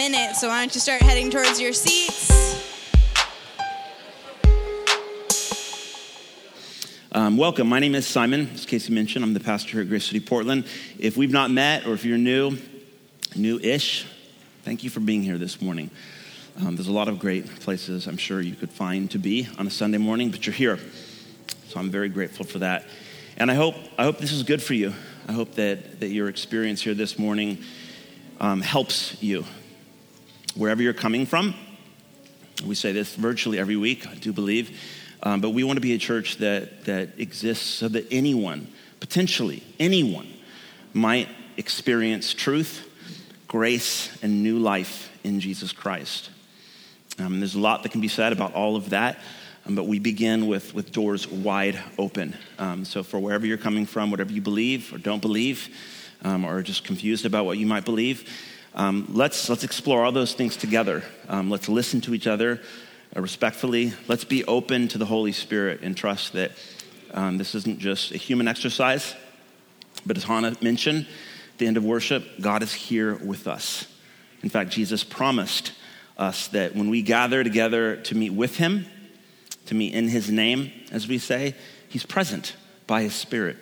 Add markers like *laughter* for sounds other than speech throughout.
minute, so why don't you start heading towards your seats? Um, welcome. My name is Simon. As Casey mentioned, I'm the pastor here at Grace City, Portland. If we've not met or if you're new, new ish, thank you for being here this morning. Um, there's a lot of great places I'm sure you could find to be on a Sunday morning, but you're here. So I'm very grateful for that. And I hope, I hope this is good for you. I hope that, that your experience here this morning um, helps you wherever you're coming from. We say this virtually every week, I do believe. Um, but we want to be a church that, that exists so that anyone, potentially anyone, might experience truth, grace, and new life in Jesus Christ. Um, there's a lot that can be said about all of that, um, but we begin with, with doors wide open. Um, so, for wherever you're coming from, whatever you believe or don't believe, um, or just confused about what you might believe, um, let's, let's explore all those things together. let's listen to each other uh, respectfully. Let's be open to the Holy Spirit and trust that um, this isn't just a human exercise, but as Hannah mentioned, at the end of worship, God is here with us. In fact, Jesus promised us that when we gather together to meet with Him, to meet in His name, as we say, He's present by His Spirit.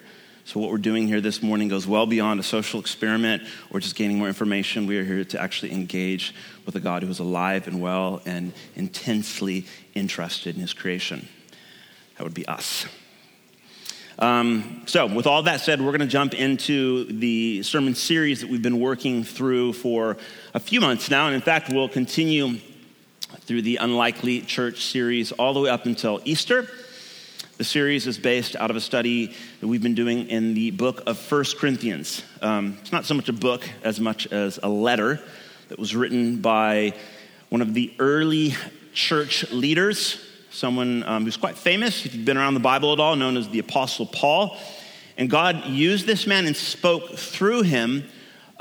So, what we're doing here this morning goes well beyond a social experiment or just gaining more information. We are here to actually engage with a God who is alive and well and intensely interested in his creation. That would be us. Um, so, with all that said, we're going to jump into the sermon series that we've been working through for a few months now. And in fact, we'll continue through the Unlikely Church series all the way up until Easter. The series is based out of a study that we've been doing in the book of First Corinthians. Um, it's not so much a book as much as a letter that was written by one of the early church leaders, someone um, who's quite famous, if you've been around the Bible at all, known as the Apostle Paul. And God used this man and spoke through him.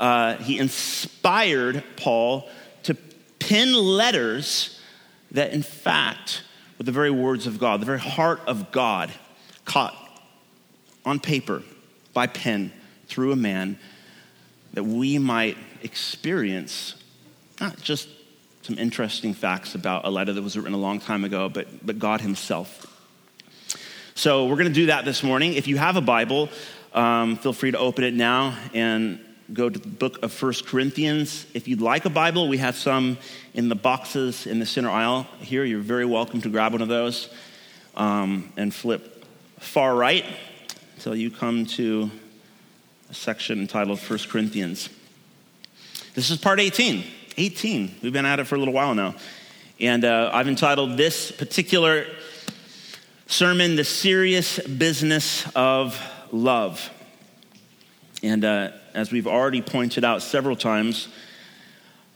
Uh, he inspired Paul to pen letters that, in fact, with the very words of God, the very heart of God, caught on paper by pen through a man, that we might experience not just some interesting facts about a letter that was written a long time ago, but, but God Himself. So we're going to do that this morning. If you have a Bible, um, feel free to open it now and go to the book of First Corinthians. If you'd like a Bible, we have some in the boxes in the center aisle here. You're very welcome to grab one of those um, and flip far right until you come to a section entitled First Corinthians. This is part 18. 18. We've been at it for a little while now. And uh, I've entitled this particular sermon, The Serious Business of Love. And uh, as we've already pointed out several times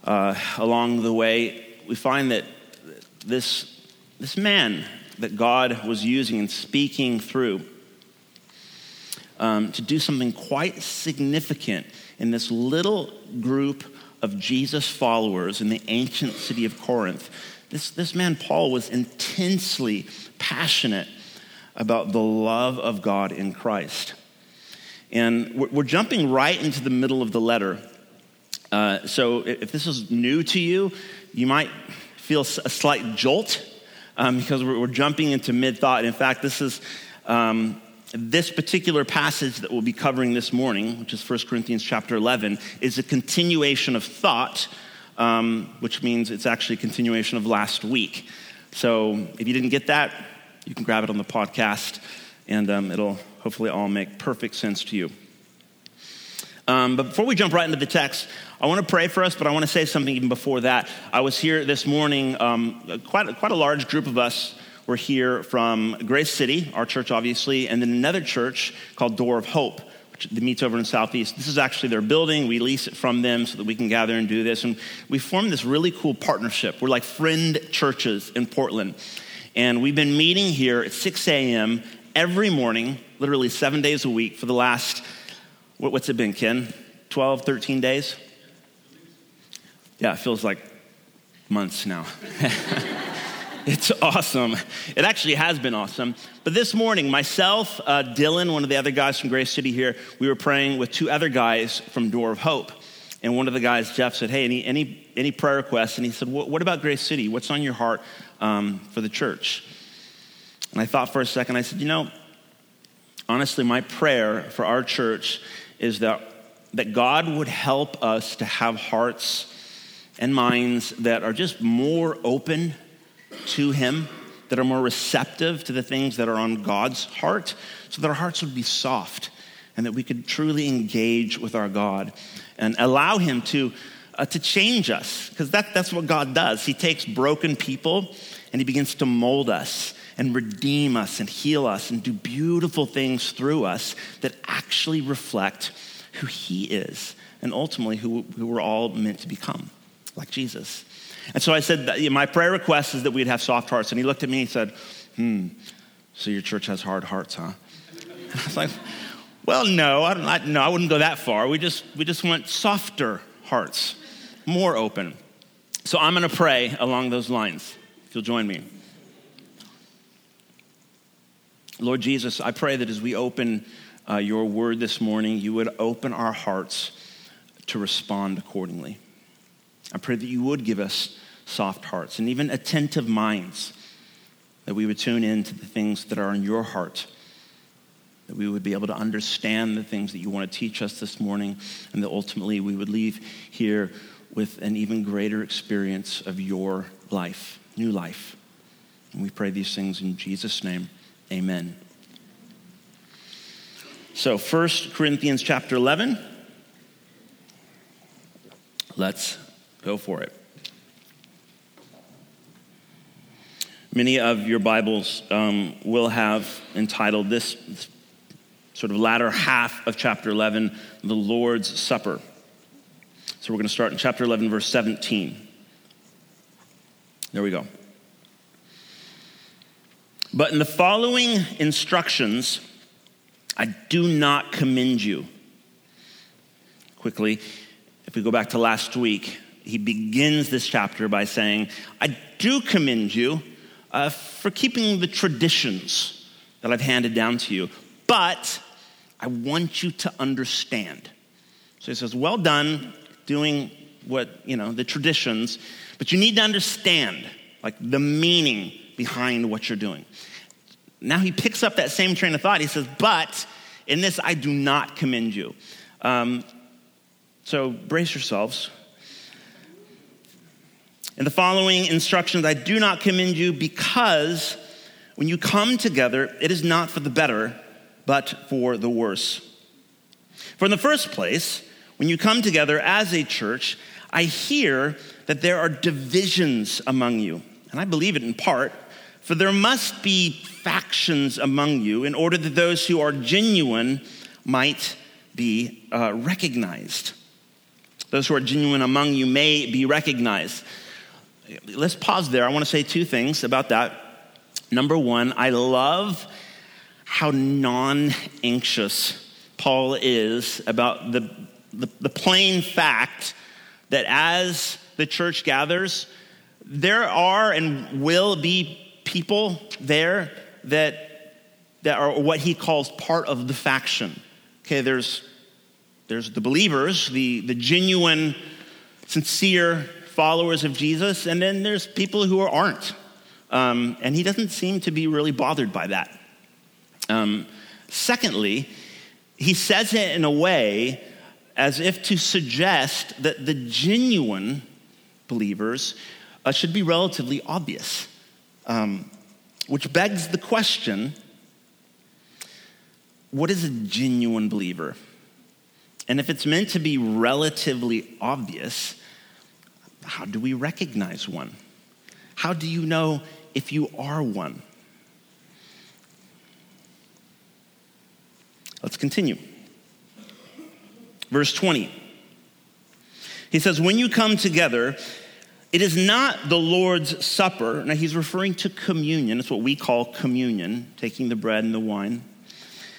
uh, along the way, we find that this, this man that God was using and speaking through um, to do something quite significant in this little group of Jesus followers in the ancient city of Corinth. This, this man, Paul, was intensely passionate about the love of God in Christ. And we're jumping right into the middle of the letter. Uh, so if this is new to you, you might feel a slight jolt um, because we're, we're, jumping into mid thought. In fact, this is um, this particular passage that we'll be covering this morning, which is 1 Corinthians chapter 11, is a continuation of thought, um, which means it's actually a continuation of last week. So if you didn't get that, you can grab it on the podcast, and um, it'll hopefully all make perfect sense to you. Um, but before we jump right into the text, I want to pray for us, but I want to say something even before that. I was here this morning, um, quite, quite a large group of us were here from Grace City, our church, obviously, and then another church called Door of Hope, which meets over in Southeast. This is actually their building. We lease it from them so that we can gather and do this. And we formed this really cool partnership. We're like friend churches in Portland. And we've been meeting here at 6 a.m. every morning literally seven days a week for the last, what's it been, Ken? 12, 13 days? Yeah, it feels like months now. *laughs* it's awesome. It actually has been awesome. But this morning, myself, uh, Dylan, one of the other guys from Grace City here, we were praying with two other guys from Door of Hope. And one of the guys, Jeff, said, Hey, any, any any prayer requests. And he said, What about Grace City? What's on your heart um, for the church? And I thought for a second, I said, You know, honestly, my prayer for our church is that, that God would help us to have hearts and minds that are just more open to Him, that are more receptive to the things that are on God's heart, so that our hearts would be soft and that we could truly engage with our God and allow Him to, uh, to change us, because that, that's what God does. He takes broken people and He begins to mold us and redeem us and heal us and do beautiful things through us that actually reflect who He is and ultimately who, we're all meant to become, like Jesus. And so I said, that, my prayer request is that we'd have soft hearts. And he looked at me and he said, Hmm, so your church has hard hearts, huh? And I was like, Well, no, I, don't, I, no, I wouldn't go that far. We just, we just want softer hearts, more open. So I'm going to pray along those lines, if you'll join me. Lord Jesus, I pray that as we open uh, your word this morning, you would open our hearts to respond accordingly. I pray that you would give us soft hearts and even attentive minds, that we would tune in to the things that are in your heart, that we would be able to understand the things that you want to teach us this morning, and that ultimately we would leave here with an even greater experience of your life, new life. And we pray these things in Jesus' name. Amen. So, 1 Corinthians chapter 11. Let's go for it. Many of your Bibles um, will have entitled this, this sort of latter half of chapter 11, the Lord's Supper. So we're going to start in chapter 11, verse 17. There we go. But in the following instructions, I do not commend you. Quickly, if we go back to last week, he begins this chapter by saying, I do commend you uh, for keeping the traditions that I've handed down to you, but I want you to understand. So he says, Well done doing what, you know, the traditions, but you need to understand, like, the meaning behind what you're doing. Now he picks up that same train of thought. He says, But in this I do not commend you. Um, so brace yourselves. In the following instructions, I do not commend you because when you come together, it is not for the better, but for the worse. For in the first place, when you come together as a church, I hear that there are divisions among you. And I believe it in part for there must be factions among you in order that those who are genuine might be uh, recognized. Those who are genuine among you may be recognized. Let's pause there. I want to say two things about that. Number one, I love how non anxious Paul is about the, the, the plain fact that as the church gathers, there are and will be people there that, that are what he calls part of the faction. Okay, there's, there's the believers, the, the genuine, sincere followers of Jesus, and then there's people who aren't. Um, and he doesn't seem to be really bothered by that. Um, secondly, he says it in a way as if to suggest that the genuine believers uh, should be relatively obvious. Um, which begs the question what is a genuine believer? And if it's meant to be relatively obvious, how do we recognize one? How do you know if you are one? Let's continue. Verse 20. He says, When you come together, it is not the Lord's Supper. Now, he's referring to communion. It's what we call communion, taking the bread and the wine.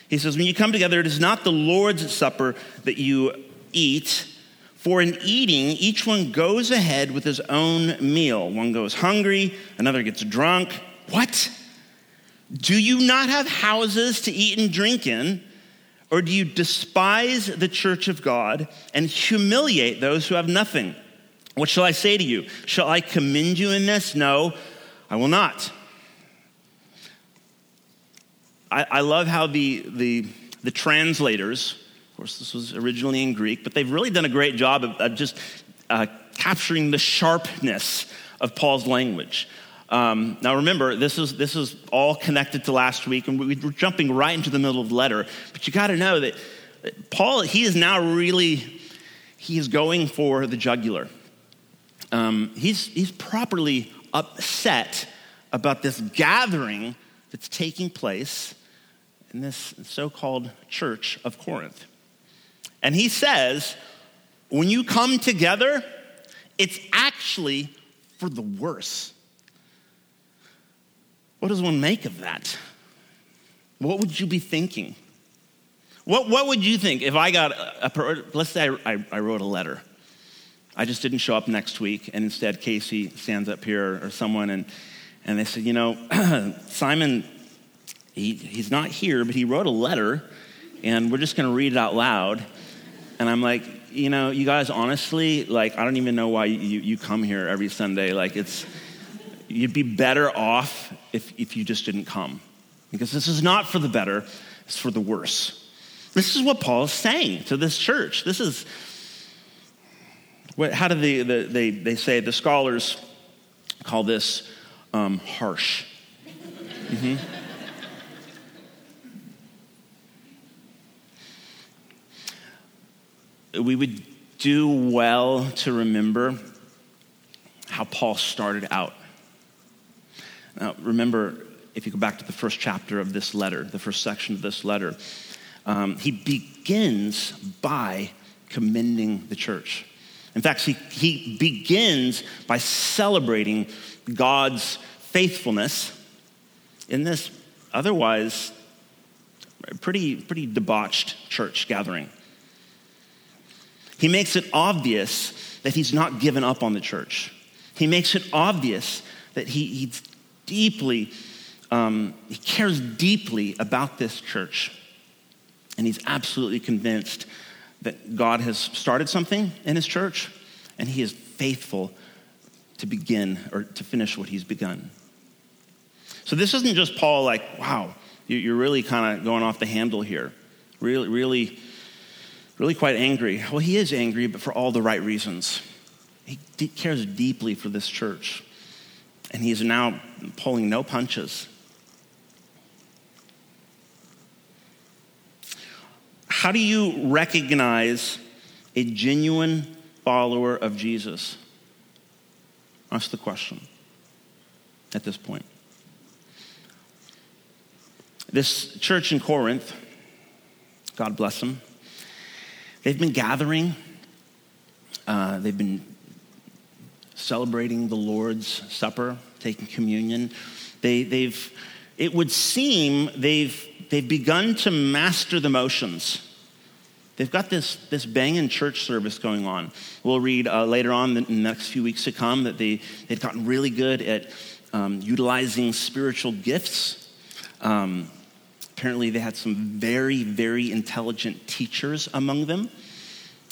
He says, When you come together, it is not the Lord's Supper that you eat. For in eating, each one goes ahead with his own meal. One goes hungry, another gets drunk. What? Do you not have houses to eat and drink in? Or do you despise the church of God and humiliate those who have nothing? What shall I say to you? Shall I commend you in this? No, I will not. I, I love how the, the, the translators, of course, this was originally in Greek, but they've really done a great job of, of just uh, capturing the sharpness of Paul's language. Um, now remember, this is, this is all connected to last week, and we're jumping right into the middle of the letter. But you got to know that Paul, he is now really, he is going for the jugular. Um, he's, he's properly upset about this gathering that's taking place in this so called church of Corinth. And he says, when you come together, it's actually for the worse. What does one make of that? What would you be thinking? What, what would you think if I got a, a let's say I, I, I, wrote a letter. I just didn't show up next week, and instead Casey stands up here or someone, and, and they said, you know, *clears throat* Simon, he, he's not here, but he wrote a letter, and we're just going to read it out loud. And I'm like, you know, you guys, honestly, like, I don't even know why you, you come here every Sunday. Like, it's, you'd be better off if, if you just didn't come. Because this is not for the better, it's for the worse. This is what Paul is saying to this church. This is, how do they, the, they, they say, the scholars call this um, harsh. Mm-hmm. we would do well to remember how Paul started out. Now, remember, if you go back to the first chapter of this letter, the first section of this letter, um, he begins by commending the church. In fact, he, he begins by celebrating God's faithfulness in this otherwise pretty, pretty debauched church gathering. He makes it obvious that he's not given up on the church. He makes it obvious that he, he's deeply, um, he cares deeply about this church. And he's absolutely convinced that God has started something in his church, and he is faithful to begin or to finish what he's begun. So this isn't just Paul like, wow, you're really kind of going off the handle here. Really, really, really quite angry. Well, he is angry, but for all the right reasons. He cares deeply for this church and he's now pulling no punches. How do you recognize a genuine follower of Jesus? That's the question at this point. This church in Corinth, God bless them, they've been gathering, uh, they've been celebrating the Lord's Supper, taking communion. They, they've, it would seem they've, they've begun to master the motions. They've got this, this banging church service going on. We'll read uh, later on in the next few weeks to come that they, they've gotten really good at um, utilizing spiritual gifts. Um, apparently, they had some very, very intelligent teachers among them.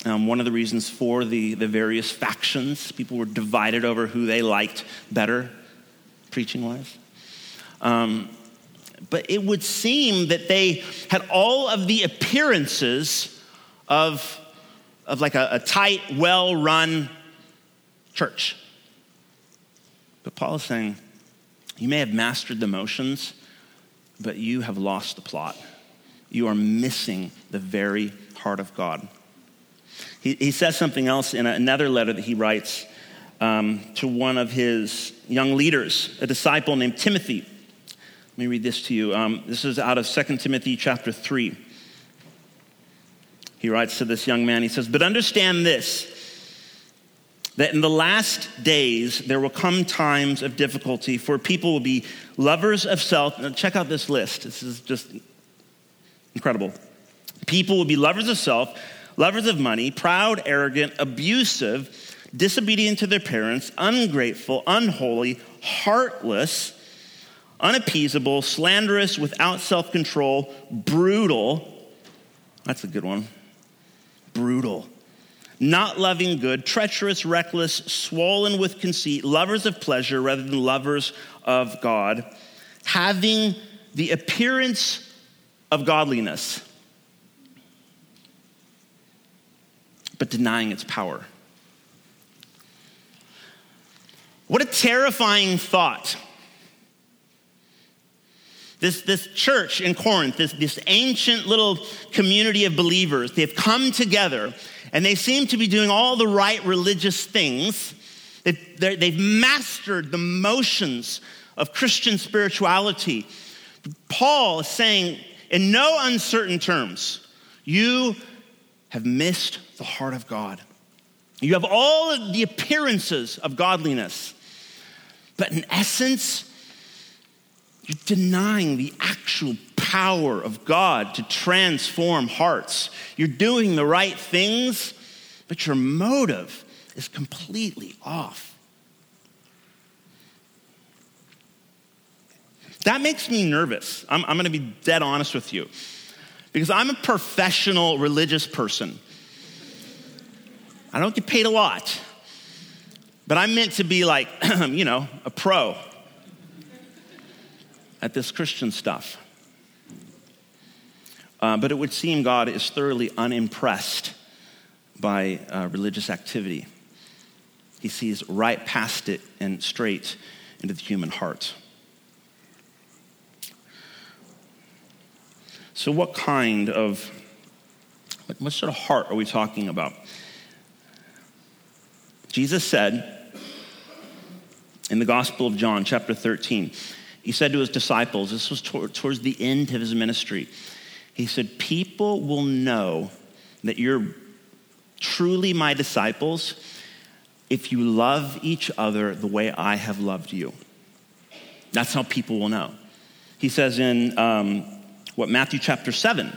Um, one of the reasons for the, the various factions, people were divided over who they liked better, preaching wise. Um, but it would seem that they had all of the appearances of, of like a, a tight, well run church. But Paul is saying, you may have mastered the motions, but you have lost the plot. You are missing the very heart of God. He, he says something else in another letter that he writes um, to one of his young leaders, a disciple named Timothy. Let me read this to you. Um, this is out of 2 Timothy chapter 3. He writes to this young man, he says, But understand this, that in the last days there will come times of difficulty, for people will be lovers of self. Now check out this list. This is just incredible. People will be lovers of self lovers of money, proud, arrogant, abusive, disobedient to their parents, ungrateful, unholy, heartless, unappeasable, slanderous, without self control, brutal. That's a good one. Brutal. not loving good, treacherous, reckless, swollen with conceit, lovers of pleasure rather than lovers of God, having the appearance of godliness, but denying its power. What a terrifying thought. This, this church in Corinth, this, this ancient little community of believers, they've come together and they seem to be doing all the right religious things. They've, they've mastered the motions of Christian spirituality. Paul is saying, in no uncertain terms, you have missed the heart of God. You have all the appearances of godliness, but in essence, you're denying the actual power of God to transform hearts. You're doing the right things, but your motive is completely off. That makes me nervous. I'm, I'm going to be dead honest with you because I'm a professional religious person. I don't get paid a lot, but I'm meant to be like, *clears throat* you know, a pro at this Christian stuff. Uh, but it would seem God is thoroughly unimpressed by uh, religious activity. He sees right past it and straight into the human heart. So, what kind of, what sort of heart are we talking about? Jesus said in the Gospel of John, chapter 13, he said to his disciples, this was towards the end of his ministry, he said, People will know that you're truly my disciples if you love each other the way I have loved you. That's how people will know. He says in um, what Matthew chapter 7,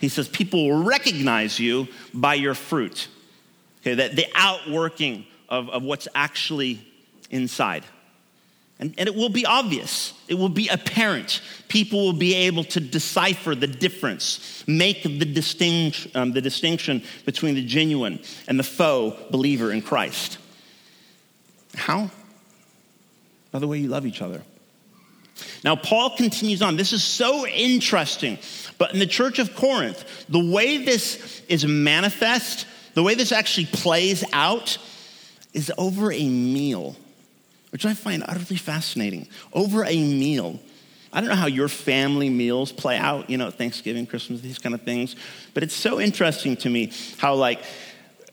he says, People will recognize you by your fruit. Okay, that the outworking of, of what's actually inside. And, and it will be obvious, it will be apparent. People will be able to decipher the difference, make the, distinct, um, the distinction between the genuine and the faux believer in Christ. How? By the way you love each other. Now, Paul continues on. This is so interesting. But in the church of Corinth, the way this is manifest, the way this actually plays out, is over a meal which I find utterly fascinating. Over a meal. I don't know how your family meals play out, you know, Thanksgiving, Christmas, these kind of things, but it's so interesting to me how, like,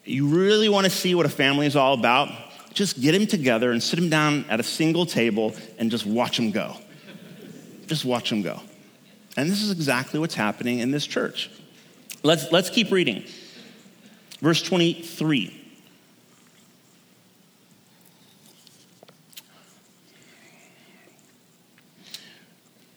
you really want to see what a family is all about. Just get them together and sit them down at a single table and just watch them go. Just watch them go. And this is exactly what's happening in this church. Let's, let's keep reading. Verse 23.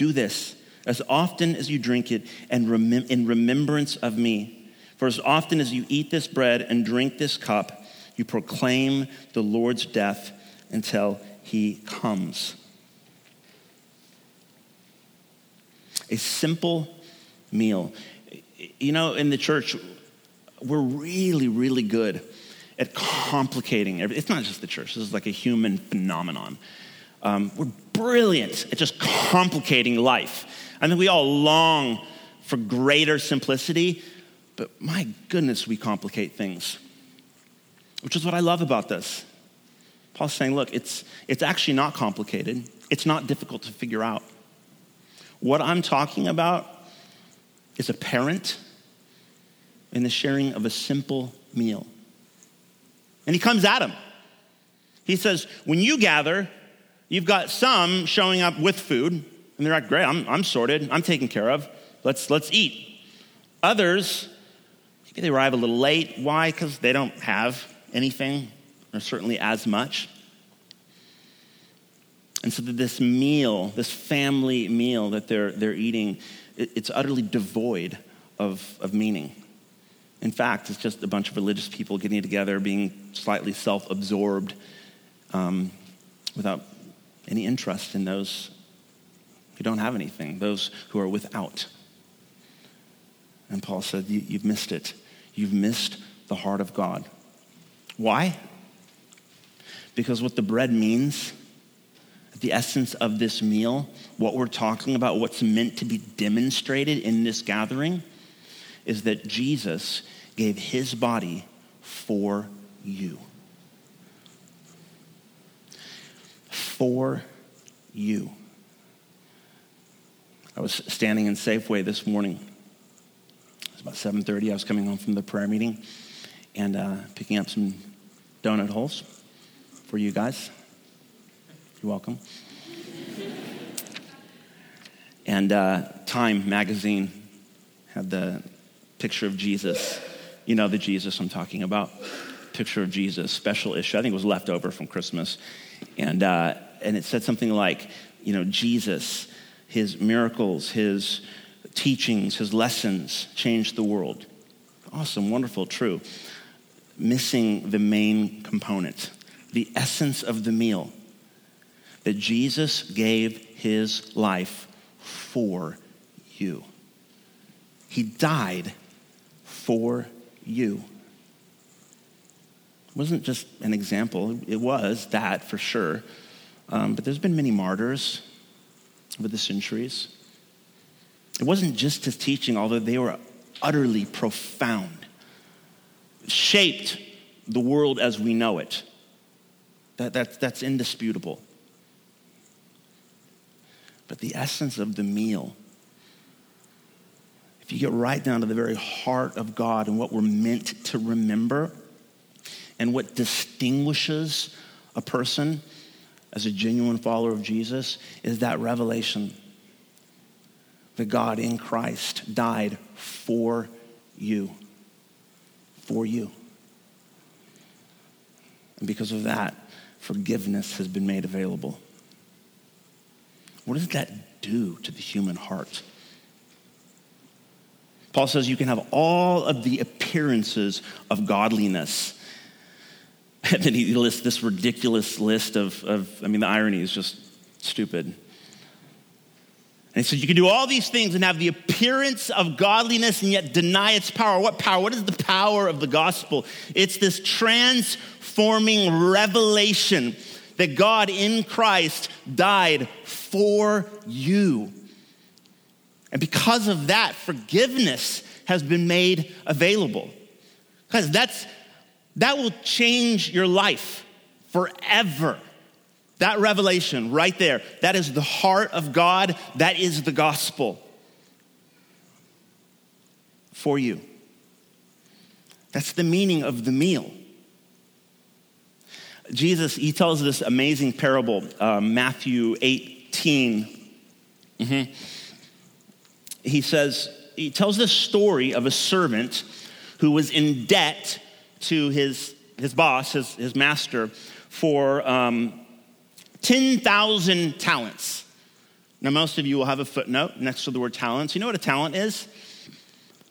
Do this as often as you drink it and remem- in remembrance of me. For as often as you eat this bread and drink this cup, you proclaim the Lord's death until he comes. A simple meal. You know, in the church, we're really, really good at complicating. Everything. It's not just the church, this is like a human phenomenon. Um, we're brilliant at just complicating life. I mean, we all long for greater simplicity, but my goodness, we complicate things, which is what I love about this. Paul's saying, look, it's, it's actually not complicated, it's not difficult to figure out. What I'm talking about is a parent in the sharing of a simple meal. And he comes at him. He says, When you gather, You've got some showing up with food, and they're like, great, I'm, I'm sorted, I'm taken care of. Let's, let's eat. Others, Maybe they arrive a little late. Why? Because they don't have anything, or certainly as much. And so that this meal, this family meal that they're, they're eating, it's utterly devoid of, of meaning. In fact, it's just a bunch of religious people getting together, being slightly self absorbed, um, without any interest in those who don't have anything, those who are without. And Paul said, you, You've missed it. You've missed the heart of God. Why? Because what the bread means the essence of this meal, what we're talking about, what's meant to be demonstrated in this gathering, is that Jesus gave his body for you. For you. I was standing in Safeway this morning. It was about 7:30. I was coming home from the prayer meeting and uh, picking up some donut holes for you guys. You're welcome. *laughs* and uh, Time magazine had the picture of Jesus. You know the Jesus I'm talking about. Picture of Jesus, special issue. I think it was left over from Christmas. And, uh, and it said something like, you know, Jesus, his miracles, his teachings, his lessons changed the world. Awesome, wonderful, true. Missing the main component, the essence of the meal that Jesus gave his life for you. He died for you. It wasn't just an example, it was that for sure. Um, but there's been many martyrs over the centuries. It wasn't just his teaching, although they were utterly profound, shaped the world as we know it. That, that, that's indisputable. But the essence of the meal, if you get right down to the very heart of God and what we're meant to remember and what distinguishes a person as a genuine follower of Jesus, is that revelation that God in Christ died for you. For you. And because of that, forgiveness has been made available. What does that do to the human heart? Paul says you can have all of the appearances of godliness. *laughs* And then he lists this ridiculous list of, of, I mean, the irony is just stupid. And he said, You can do all these things and have the appearance of godliness and yet deny its power. What power? What is the power of the gospel? It's this transforming revelation that God in Christ died for you. And because of that, forgiveness has been made available. Because that's that will change your life forever. That revelation right there, that is the heart of God, that is the gospel for you. That's the meaning of the meal. Jesus, he tells this amazing parable, uh, Matthew 18. Mm-hmm. He says, he tells this story of a servant who was in debt to his, his boss, his, his master, for um, 10,000 talents. Now, most of you will have a footnote next to the word talents. You know what a talent is?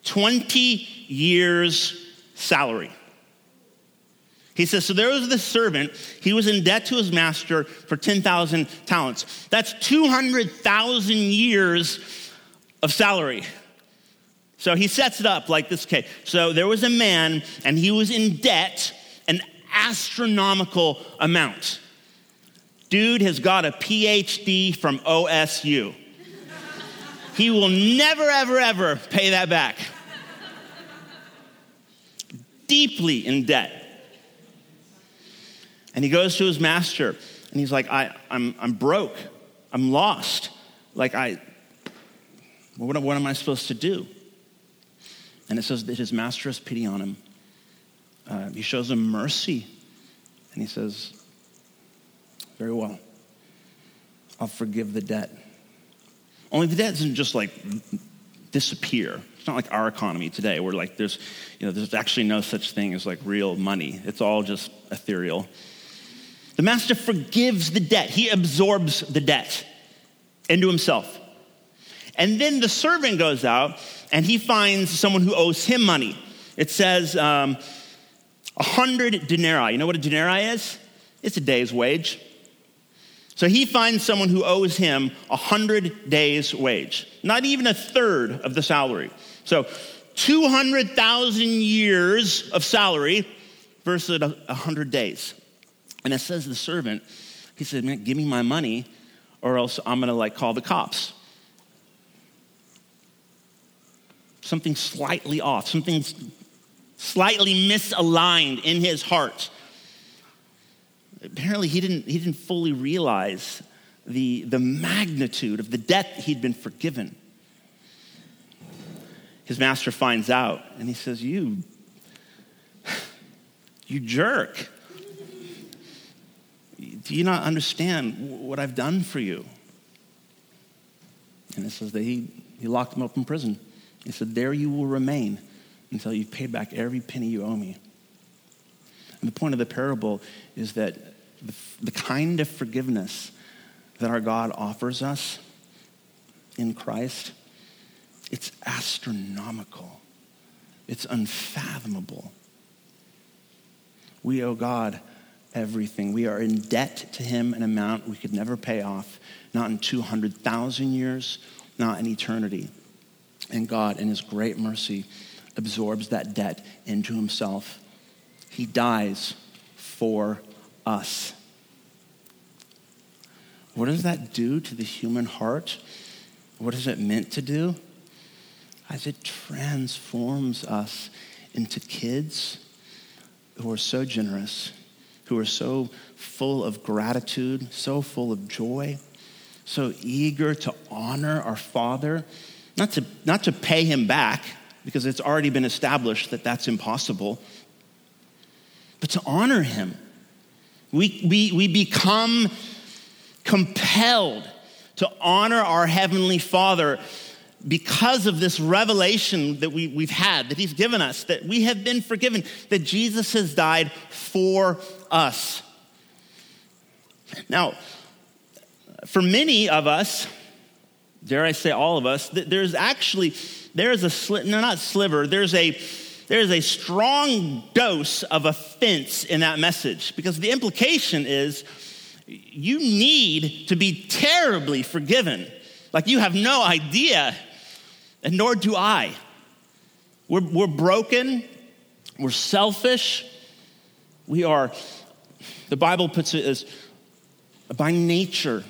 20 years' salary. He says, So there was this servant. He was in debt to his master for 10,000 talents. That's 200,000 years of salary. So he sets it up like this. Okay, so there was a man, and he was in debt an astronomical amount. Dude has got a PhD from OSU. he will never, ever, ever pay that back. Deeply in debt. And he goes to his master and he's like, I, I'm, I'm broke. I'm lost. Like, I, what, what am I supposed to do? And it says that his master has pity on him. Uh, he shows him mercy. And he says, Very well, I'll forgive the debt. Only the debt doesn't just like disappear. It's not like our economy today where like there's, you know, there's actually no such thing as like real money. It's all just ethereal. The master forgives the debt. He absorbs the debt into himself. And then the servant goes out and he finds someone who owes him money. It says um, 100 denarii. You know what a denarii is? It's a day's wage. So he finds someone who owes him a 100 days' wage, not even a third of the salary. So 200,000 years of salary versus 100 days. And it says the servant, he said, Man, give me my money or else I'm gonna like call the cops. Something slightly off, something slightly misaligned in his heart. Apparently, he didn't, he didn't fully realize the, the magnitude of the debt he'd been forgiven. His master finds out and he says, You, you jerk. Do you not understand what I've done for you? And it says that he, he locked him up in prison. He said, There you will remain until you've paid back every penny you owe me. And the point of the parable is that the, the kind of forgiveness that our God offers us in Christ, it's astronomical. It's unfathomable. We owe God everything. We are in debt to Him an amount we could never pay off, not in 200,000 years, not in eternity. And God, in His great mercy, absorbs that debt into Himself. He dies for us. What does that do to the human heart? What is it meant to do? As it transforms us into kids who are so generous, who are so full of gratitude, so full of joy, so eager to honor our Father, not to, not to pay him back, because it's already been established that that's impossible, but to honor him. We, we, we become compelled to honor our Heavenly Father because of this revelation that we, we've had, that He's given us, that we have been forgiven, that Jesus has died for us. Now, for many of us, dare I say all of us, there's actually, there is a slit, no, not sliver, there's a, there's a strong dose of offense in that message because the implication is you need to be terribly forgiven. Like you have no idea, and nor do I. We're, we're broken, we're selfish, we are, the Bible puts it as by nature.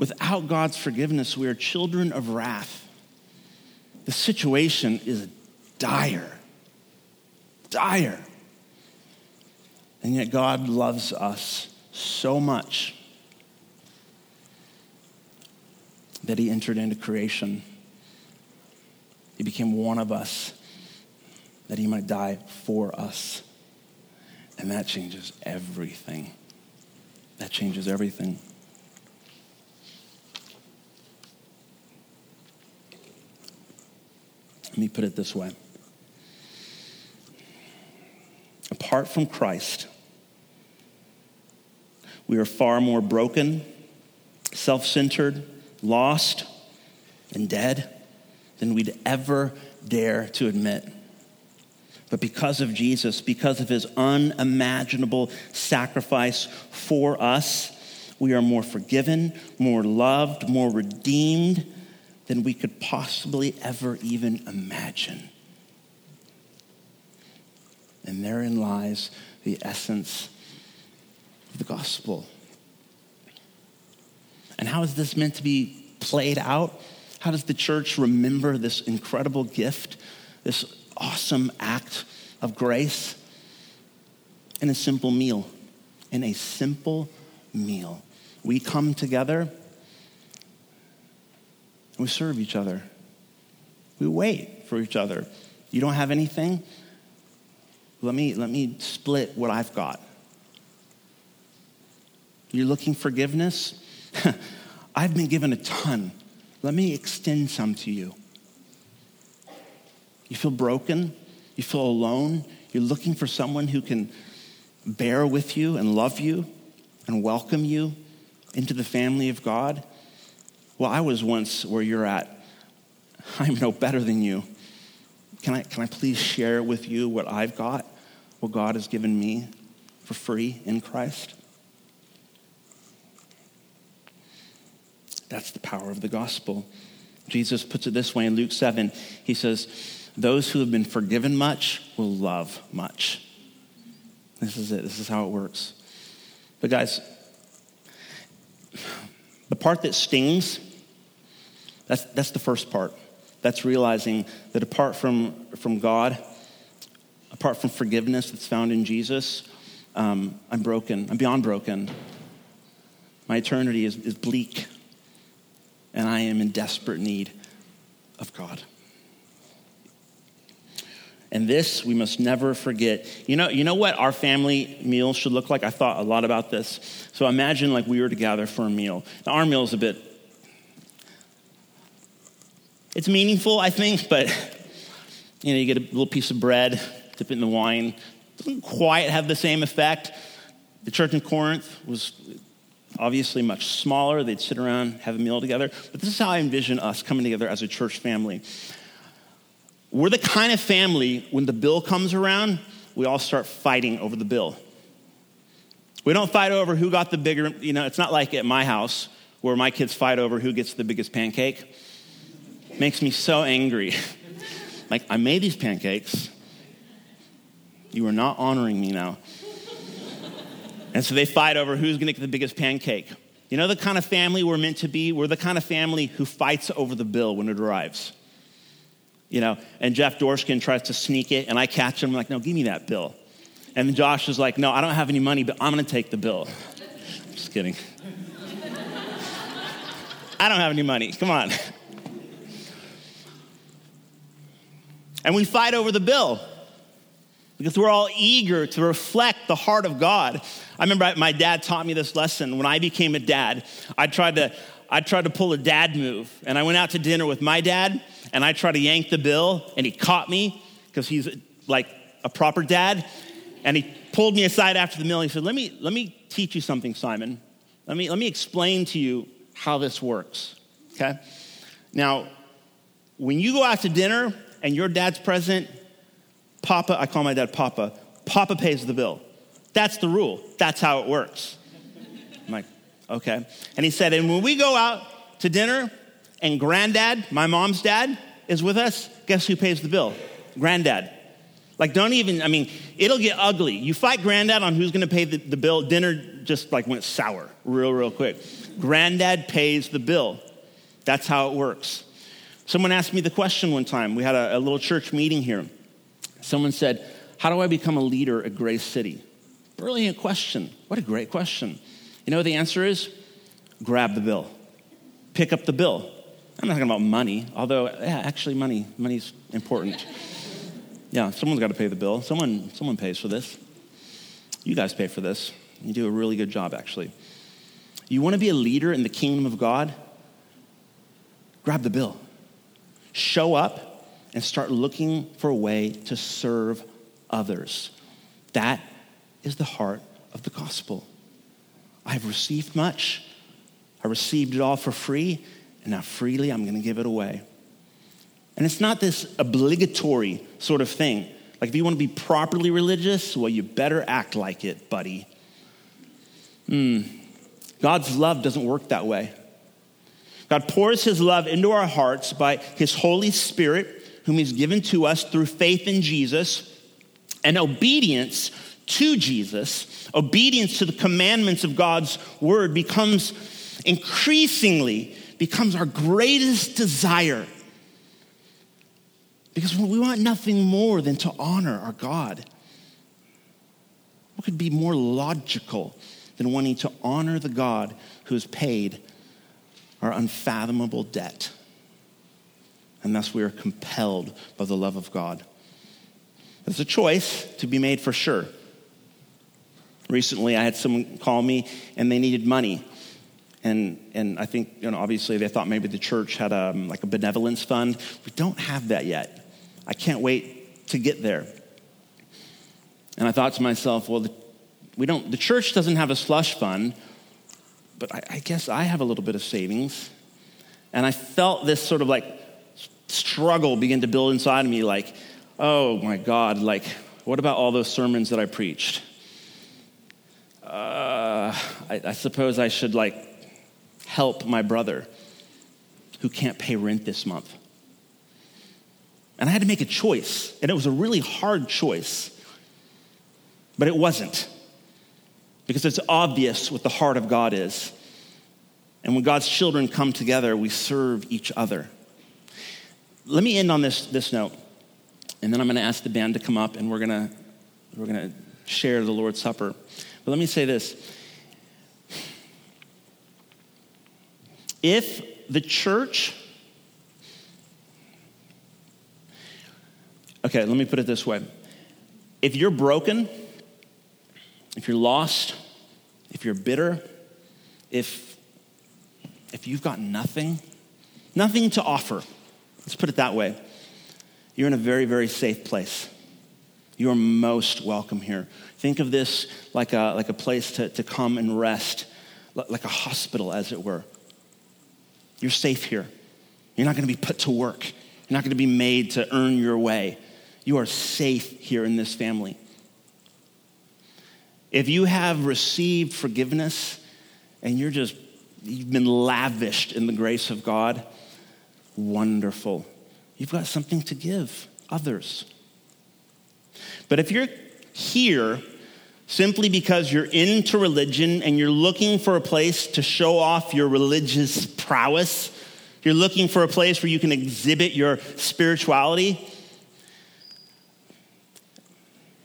Without God's forgiveness, we are children of wrath. The situation is dire, dire. And yet, God loves us so much that He entered into creation. He became one of us that He might die for us. And that changes everything. That changes everything. Let me put it this way apart from Christ, we are far more broken, self centered, lost, and dead than we'd ever dare to admit. But because of Jesus, because of his unimaginable sacrifice for us, we are more forgiven, more loved, more redeemed than we could possibly ever even imagine. And therein lies the essence of the gospel. And how is this meant to be played out? How does the church remember this incredible gift, this awesome act of grace? In a simple meal. In a simple meal. We come together we serve each other. We wait for each other. You don't have anything? Let me, let me split what I've got. You're looking forgiveness? *laughs* I've been given a ton. Let me extend some to you. You feel broken? You feel alone? You're looking for someone who can bear with you and love you and welcome you into the family of God? Well, I was once where you're at. *laughs* I'm no better than you. Can I, can I please share with you what I've got, what God has given me for free in Christ? That's the power of the gospel. Jesus puts it this way in Luke 7. He says, Those who have been forgiven much will love much. This is it. This is how it works. But, guys, *sighs* the part that stings, that's, that's the first part. That's realizing that apart from, from God, apart from forgiveness that's found in Jesus, um, I'm broken. I'm beyond broken. My eternity is, is bleak and I am in desperate need of God. And this we must never forget. You know, you know what our family meal should look like? I thought a lot about this. So imagine like we were to gather for a meal. Now, our meal is a bit, it's meaningful, I think, but you know, you get a little piece of bread, dip it in the wine. Doesn't quite have the same effect. The church in Corinth was obviously much smaller. They'd sit around, have a meal together. But this is how I envision us coming together as a church family. We're the kind of family, when the bill comes around, we all start fighting over the bill. We don't fight over who got the bigger, you know, it's not like at my house where my kids fight over who gets the biggest pancake. Makes me so angry. *laughs* like, I made these pancakes. You are not honoring me now. And so they fight over who's going to get the biggest pancake. You know the kind of family we're meant to be? We're the kind of family who fights over the bill when it arrives. You know, and Jeff Dorskin tries to sneak it, and I catch him. I'm like, no, give me that bill. And Josh is like, no, I don't have any money, but I'm to take the bill. Just kidding. *laughs* I don't have any money. Come on. And we fight over the bill because we're all eager to reflect the heart of God. I remember my dad taught me this lesson. When I became a dad, I tried to, I tried to pull a dad move. And I went out to dinner with my dad, and I tried to yank the bill, and he caught me because he's like a proper dad. And he pulled me aside after the meal. He said, let me, let me teach you something, Simon. Let me, let me explain to you how this works, okay? Now, when you go out to dinner and your dad's present, Papa, I call my dad Papa, Papa pays the bill. That's the rule. That's how it works. I'm like, okay. And he said, and when we go out to dinner and granddad, my mom's dad, is with us, guess who pays the bill? Granddad. Like, don't even, I mean, it'll get ugly. You fight granddad on who's gonna pay the, the bill, dinner just like went sour real, real quick. Granddad pays the bill. That's how it works. Someone asked me the question one time. We had a, a little church meeting here. Someone said, How do I become a leader at Grace City? Brilliant question. What a great question. You know what the answer is? Grab the bill. Pick up the bill. I'm not talking about money, although yeah, actually money, money's important. Yeah, someone's got to pay the bill. Someone, someone pays for this. You guys pay for this. You do a really good job, actually. You want to be a leader in the kingdom of God? Grab the bill. Show up and start looking for a way to serve others. That is the heart of the gospel. I've received much, I received it all for free, and now freely I'm going to give it away. And it's not this obligatory sort of thing. Like, if you want to be properly religious, well, you better act like it, buddy. Hmm. God's love doesn't work that way. God pours his love into our hearts by his Holy Spirit whom he's given to us through faith in Jesus and obedience to Jesus, obedience to the commandments of God's word becomes increasingly becomes our greatest desire. Because we want nothing more than to honor our God. What could be more logical than wanting to honor the God who has paid our unfathomable debt? and thus we are compelled by the love of God. It's a choice to be made for sure. Recently, I had someone call me and they needed money. And, and I think, you know, obviously they thought maybe the church had a, like a benevolence fund. We don't have that yet. I can't wait to get there. And I thought to myself, well, the, we don't, the church doesn't have a slush fund, but I, I guess I have a little bit of savings. And I felt this sort of like struggle begin to build inside of me like, oh my God, like, what about all those sermons that I preached? Uh, I, I suppose I should like help my brother who can't pay rent this month. And I had to make a choice, and it was a really hard choice, but it wasn't because it's obvious what the heart of God is. And when God's children come together, we serve each other. Let me end on this, this note, and then I'm going to ask the band to come up and we're going we're going to share the Lord's Supper. But let me say this. If the church, okay, let me put it this way. If you're broken, if you're lost, if you're bitter, if, if you've got nothing, nothing to offer, let's put it that way, you're in a very, very safe place. You're most welcome here. Think of this like a, like a place to, to come and rest, like a hospital, as it were. You're safe here. You're not going to be put to work. You're not going to be made to earn your way. You are safe here in this family. If you have received forgiveness and you're just, you've been lavished in the grace of God, wonderful. You've got something to give others. But if you're here simply because you're into religion and you're looking for a place to show off your religious prowess, you're looking for a place where you can exhibit your spirituality,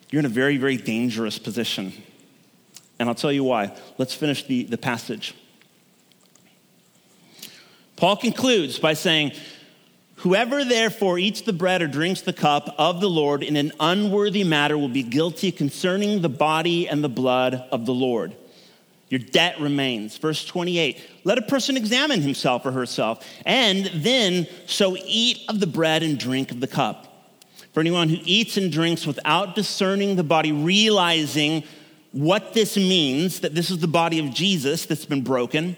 you're in a very, very dangerous position. And I'll tell you why. Let's finish the, the passage. Paul concludes by saying, Whoever therefore eats the bread or drinks the cup of the Lord in an unworthy matter will be guilty concerning the body and the blood of the Lord. Your debt remains. Verse 28 Let a person examine himself or herself, and then so eat of the bread and drink of the cup. For anyone who eats and drinks without discerning the body, realizing what this means, that this is the body of Jesus that's been broken,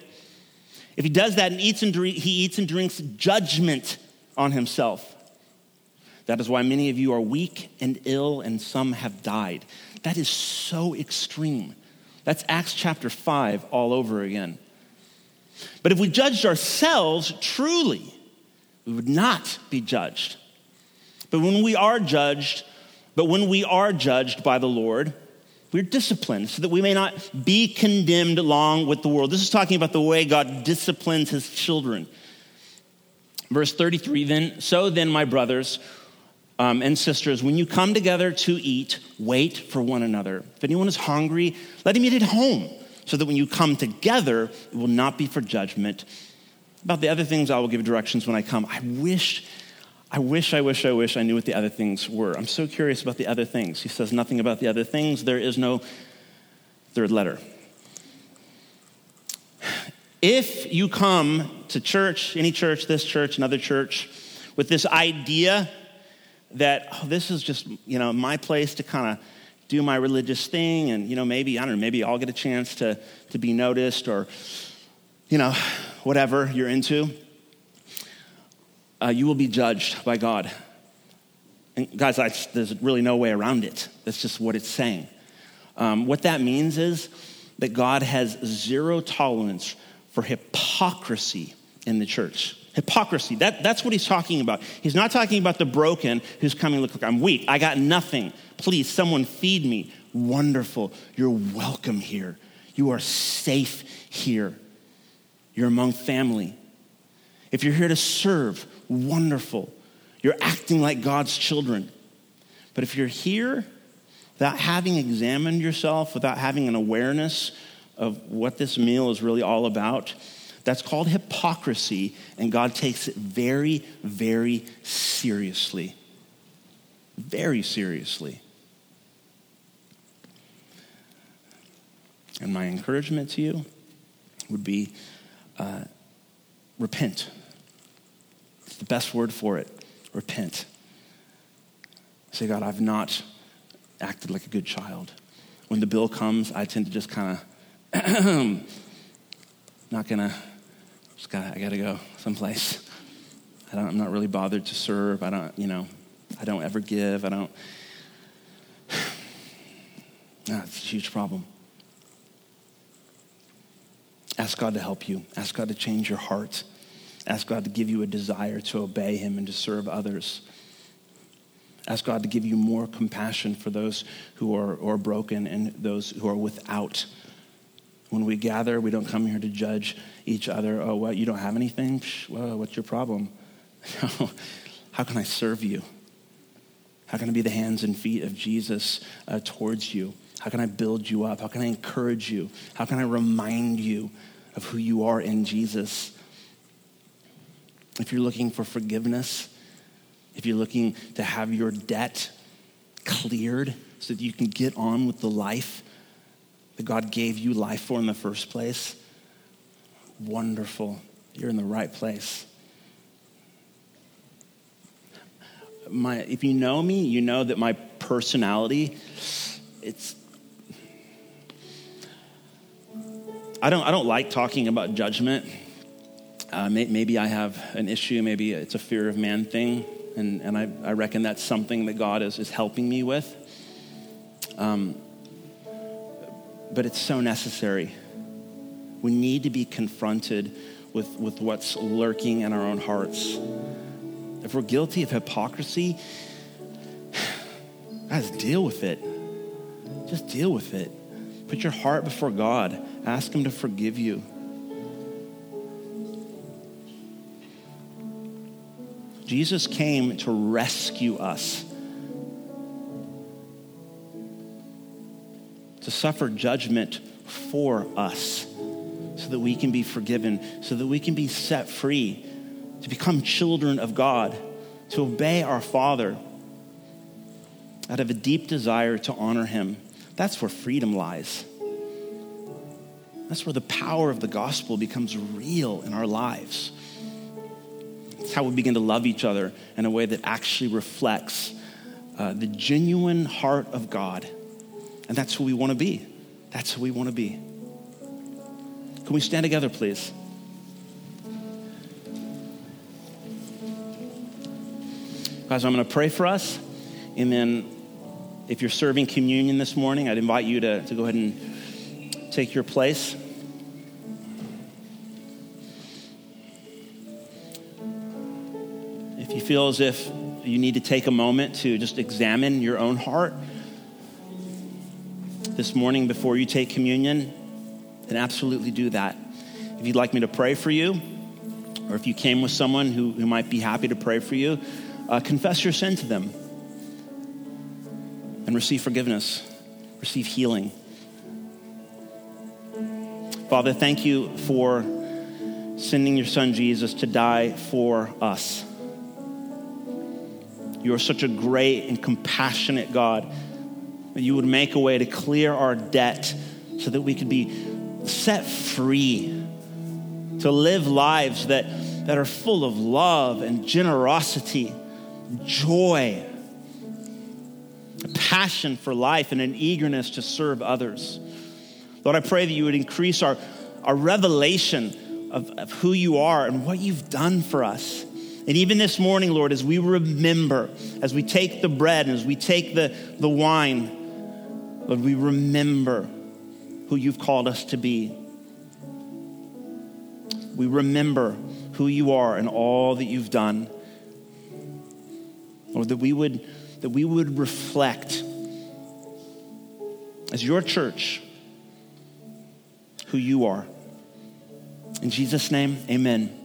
if he does that and eats and drink, he eats and drinks judgment on himself. That is why many of you are weak and ill, and some have died. That is so extreme. That's Acts chapter 5 all over again. But if we judged ourselves truly, we would not be judged. But when we are judged, but when we are judged by the Lord, we're disciplined so that we may not be condemned along with the world. This is talking about the way God disciplines his children. Verse 33 then, so then, my brothers um, and sisters, when you come together to eat, wait for one another. If anyone is hungry, let him eat at home, so that when you come together, it will not be for judgment. About the other things, I will give directions when I come. I wish, I wish, I wish, I wish I knew what the other things were. I'm so curious about the other things. He says nothing about the other things. There is no third letter. If you come to church, any church, this church, another church, with this idea that oh, this is just, you know, my place to kind of do my religious thing and, you know, maybe, I don't know, maybe I'll get a chance to, to be noticed or, you know, whatever you're into, uh, you will be judged by God. And guys, I, there's really no way around it. That's just what it's saying. Um, what that means is that God has zero tolerance for hypocrisy in the church. Hypocrisy, that, that's what he's talking about. He's not talking about the broken who's coming, look, look, I'm weak. I got nothing. Please, someone feed me. Wonderful. You're welcome here. You are safe here. You're among family. If you're here to serve, wonderful. You're acting like God's children. But if you're here without having examined yourself, without having an awareness of what this meal is really all about. That's called hypocrisy, and God takes it very, very seriously. Very seriously. And my encouragement to you would be uh, repent. It's the best word for it. Repent. Say, God, I've not acted like a good child. When the bill comes, I tend to just kind of, *clears throat* not gonna, just gotta, I gotta go someplace. I I'm not really bothered to serve. I don't, you know, I don't ever give. I don't. *sighs* Ah, That's a huge problem. Ask God to help you. Ask God to change your heart. Ask God to give you a desire to obey Him and to serve others. Ask God to give you more compassion for those who are, are broken and those who are without. When we gather, we don't come here to judge each other. Oh, what? You don't have anything? Well, what's your problem? *laughs* How can I serve you? How can I be the hands and feet of Jesus uh, towards you? How can I build you up? How can I encourage you? How can I remind you of who you are in Jesus? If you're looking for forgiveness, if you're looking to have your debt cleared so that you can get on with the life that God gave you life for in the first place, wonderful. You're in the right place. My, if you know me, you know that my personality, it's I don't, I don't like talking about judgment. Uh, may, maybe I have an issue, maybe it's a fear of man thing, and, and I, I reckon that's something that God is, is helping me with. Um, but it's so necessary. We need to be confronted with, with what's lurking in our own hearts. If we're guilty of hypocrisy, *sighs* guys, deal with it. Just deal with it. Put your heart before God. Ask Him to forgive you. Jesus came to rescue us, to suffer judgment for us, so that we can be forgiven, so that we can be set free, to become children of God, to obey our Father out of a deep desire to honor Him. That's where freedom lies. That's where the power of the gospel becomes real in our lives. It's how we begin to love each other in a way that actually reflects uh, the genuine heart of God. And that's who we want to be. That's who we want to be. Can we stand together, please? Guys, I'm going to pray for us. And then if you're serving communion this morning, I'd invite you to, to go ahead and take your place. Feel as if you need to take a moment to just examine your own heart this morning before you take communion, then absolutely do that. If you'd like me to pray for you, or if you came with someone who, who might be happy to pray for you, uh, confess your sin to them and receive forgiveness, receive healing. Father, thank you for sending your son Jesus to die for us. You are such a great and compassionate God that you would make a way to clear our debt so that we could be set free to live lives that, that are full of love and generosity, joy, a passion for life, and an eagerness to serve others. Lord, I pray that you would increase our, our revelation of, of who you are and what you've done for us. And even this morning, Lord, as we remember, as we take the bread and as we take the, the wine, Lord, we remember who you've called us to be. We remember who you are and all that you've done. Lord, that we would, that we would reflect as your church who you are. In Jesus' name, amen.